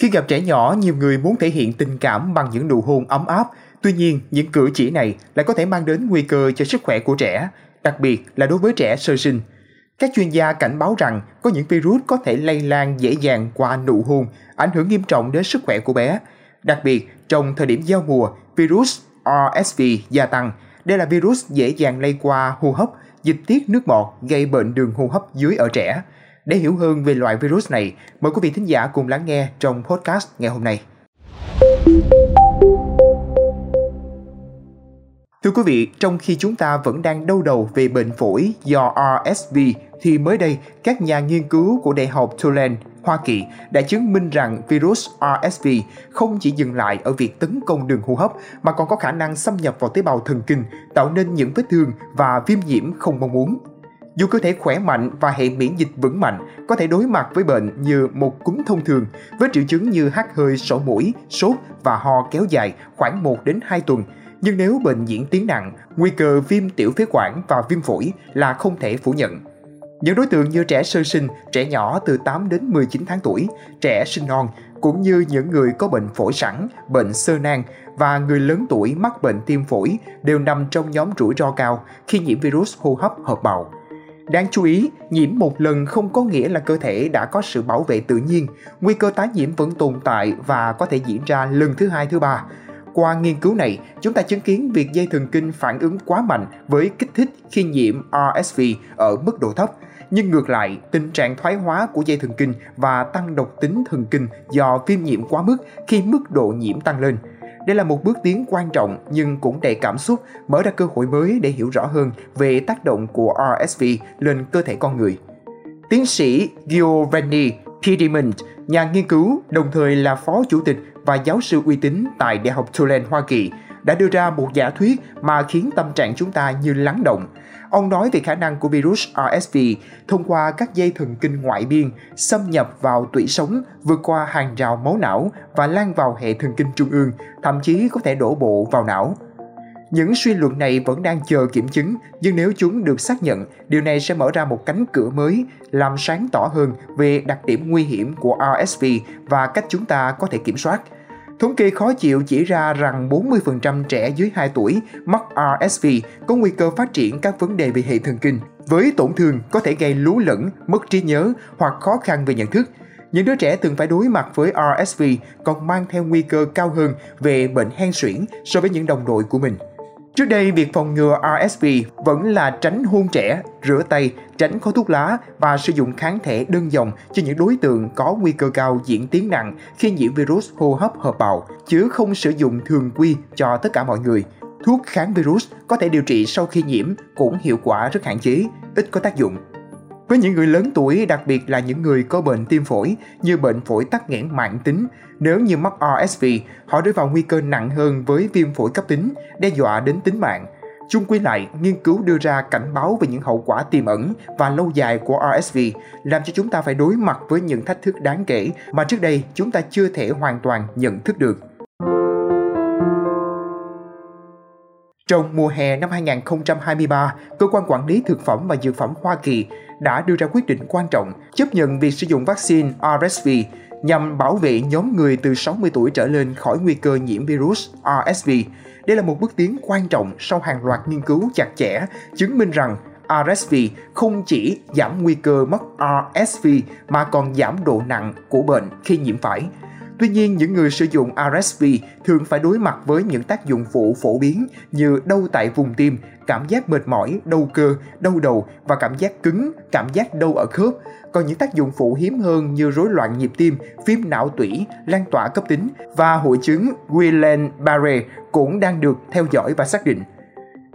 Khi gặp trẻ nhỏ, nhiều người muốn thể hiện tình cảm bằng những nụ hôn ấm áp. Tuy nhiên, những cử chỉ này lại có thể mang đến nguy cơ cho sức khỏe của trẻ, đặc biệt là đối với trẻ sơ sinh. Các chuyên gia cảnh báo rằng có những virus có thể lây lan dễ dàng qua nụ hôn, ảnh hưởng nghiêm trọng đến sức khỏe của bé. Đặc biệt, trong thời điểm giao mùa, virus RSV gia tăng. Đây là virus dễ dàng lây qua hô hấp, dịch tiết nước bọt gây bệnh đường hô hấp dưới ở trẻ. Để hiểu hơn về loại virus này, mời quý vị thính giả cùng lắng nghe trong podcast ngày hôm nay. Thưa quý vị, trong khi chúng ta vẫn đang đau đầu về bệnh phổi do RSV thì mới đây các nhà nghiên cứu của Đại học Tulane, Hoa Kỳ đã chứng minh rằng virus RSV không chỉ dừng lại ở việc tấn công đường hô hấp mà còn có khả năng xâm nhập vào tế bào thần kinh, tạo nên những vết thương và viêm nhiễm không mong muốn. Dù cơ thể khỏe mạnh và hệ miễn dịch vững mạnh, có thể đối mặt với bệnh như một cúm thông thường với triệu chứng như hắt hơi, sổ mũi, sốt và ho kéo dài khoảng 1 đến 2 tuần. Nhưng nếu bệnh diễn tiến nặng, nguy cơ viêm tiểu phế quản và viêm phổi là không thể phủ nhận. Những đối tượng như trẻ sơ sinh, trẻ nhỏ từ 8 đến 19 tháng tuổi, trẻ sinh non, cũng như những người có bệnh phổi sẵn, bệnh sơ nang và người lớn tuổi mắc bệnh tim phổi đều nằm trong nhóm rủi ro cao khi nhiễm virus hô hấp hợp bào. Đáng chú ý, nhiễm một lần không có nghĩa là cơ thể đã có sự bảo vệ tự nhiên, nguy cơ tái nhiễm vẫn tồn tại và có thể diễn ra lần thứ hai thứ ba. Qua nghiên cứu này, chúng ta chứng kiến việc dây thần kinh phản ứng quá mạnh với kích thích khi nhiễm RSV ở mức độ thấp, nhưng ngược lại, tình trạng thoái hóa của dây thần kinh và tăng độc tính thần kinh do viêm nhiễm quá mức khi mức độ nhiễm tăng lên. Đây là một bước tiến quan trọng nhưng cũng đầy cảm xúc, mở ra cơ hội mới để hiểu rõ hơn về tác động của RSV lên cơ thể con người. Tiến sĩ Giovanni Piedmont, nhà nghiên cứu, đồng thời là phó chủ tịch và giáo sư uy tín tại Đại học Tulane, Hoa Kỳ, đã đưa ra một giả thuyết mà khiến tâm trạng chúng ta như lắng động. Ông nói về khả năng của virus RSV thông qua các dây thần kinh ngoại biên xâm nhập vào tủy sống, vượt qua hàng rào máu não và lan vào hệ thần kinh trung ương, thậm chí có thể đổ bộ vào não. Những suy luận này vẫn đang chờ kiểm chứng, nhưng nếu chúng được xác nhận, điều này sẽ mở ra một cánh cửa mới, làm sáng tỏ hơn về đặc điểm nguy hiểm của RSV và cách chúng ta có thể kiểm soát. Thống kê khó chịu chỉ ra rằng 40% trẻ dưới 2 tuổi mắc RSV có nguy cơ phát triển các vấn đề về hệ thần kinh, với tổn thương có thể gây lú lẫn, mất trí nhớ hoặc khó khăn về nhận thức. Những đứa trẻ từng phải đối mặt với RSV còn mang theo nguy cơ cao hơn về bệnh hen suyễn so với những đồng đội của mình. Trước đây, việc phòng ngừa RSV vẫn là tránh hôn trẻ, rửa tay, tránh khói thuốc lá và sử dụng kháng thể đơn dòng cho những đối tượng có nguy cơ cao diễn tiến nặng khi nhiễm virus hô hấp hợp bào, chứ không sử dụng thường quy cho tất cả mọi người. Thuốc kháng virus có thể điều trị sau khi nhiễm cũng hiệu quả rất hạn chế, ít có tác dụng. Với những người lớn tuổi, đặc biệt là những người có bệnh tim phổi như bệnh phổi tắc nghẽn mạng tính, nếu như mắc RSV, họ rơi vào nguy cơ nặng hơn với viêm phổi cấp tính, đe dọa đến tính mạng. Chung quy lại, nghiên cứu đưa ra cảnh báo về những hậu quả tiềm ẩn và lâu dài của RSV, làm cho chúng ta phải đối mặt với những thách thức đáng kể mà trước đây chúng ta chưa thể hoàn toàn nhận thức được. Trong mùa hè năm 2023, Cơ quan Quản lý Thực phẩm và Dược phẩm Hoa Kỳ đã đưa ra quyết định quan trọng chấp nhận việc sử dụng vaccine RSV nhằm bảo vệ nhóm người từ 60 tuổi trở lên khỏi nguy cơ nhiễm virus RSV. Đây là một bước tiến quan trọng sau hàng loạt nghiên cứu chặt chẽ chứng minh rằng RSV không chỉ giảm nguy cơ mắc RSV mà còn giảm độ nặng của bệnh khi nhiễm phải. Tuy nhiên, những người sử dụng RSV thường phải đối mặt với những tác dụng phụ phổ biến như đau tại vùng tim, cảm giác mệt mỏi, đau cơ, đau đầu và cảm giác cứng, cảm giác đau ở khớp. Còn những tác dụng phụ hiếm hơn như rối loạn nhịp tim, viêm não tủy, lan tỏa cấp tính và hội chứng Guillain-Barré cũng đang được theo dõi và xác định.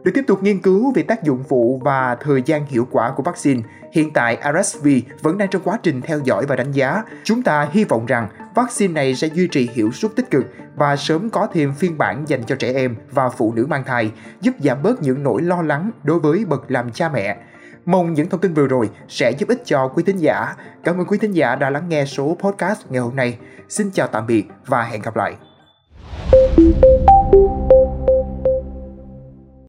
Để tiếp tục nghiên cứu về tác dụng phụ và thời gian hiệu quả của vaccine, hiện tại RSV vẫn đang trong quá trình theo dõi và đánh giá. Chúng ta hy vọng rằng vaccine này sẽ duy trì hiệu suất tích cực và sớm có thêm phiên bản dành cho trẻ em và phụ nữ mang thai, giúp giảm bớt những nỗi lo lắng đối với bậc làm cha mẹ. Mong những thông tin vừa rồi sẽ giúp ích cho quý thính giả. Cảm ơn quý thính giả đã lắng nghe số podcast ngày hôm nay. Xin chào tạm biệt và hẹn gặp lại.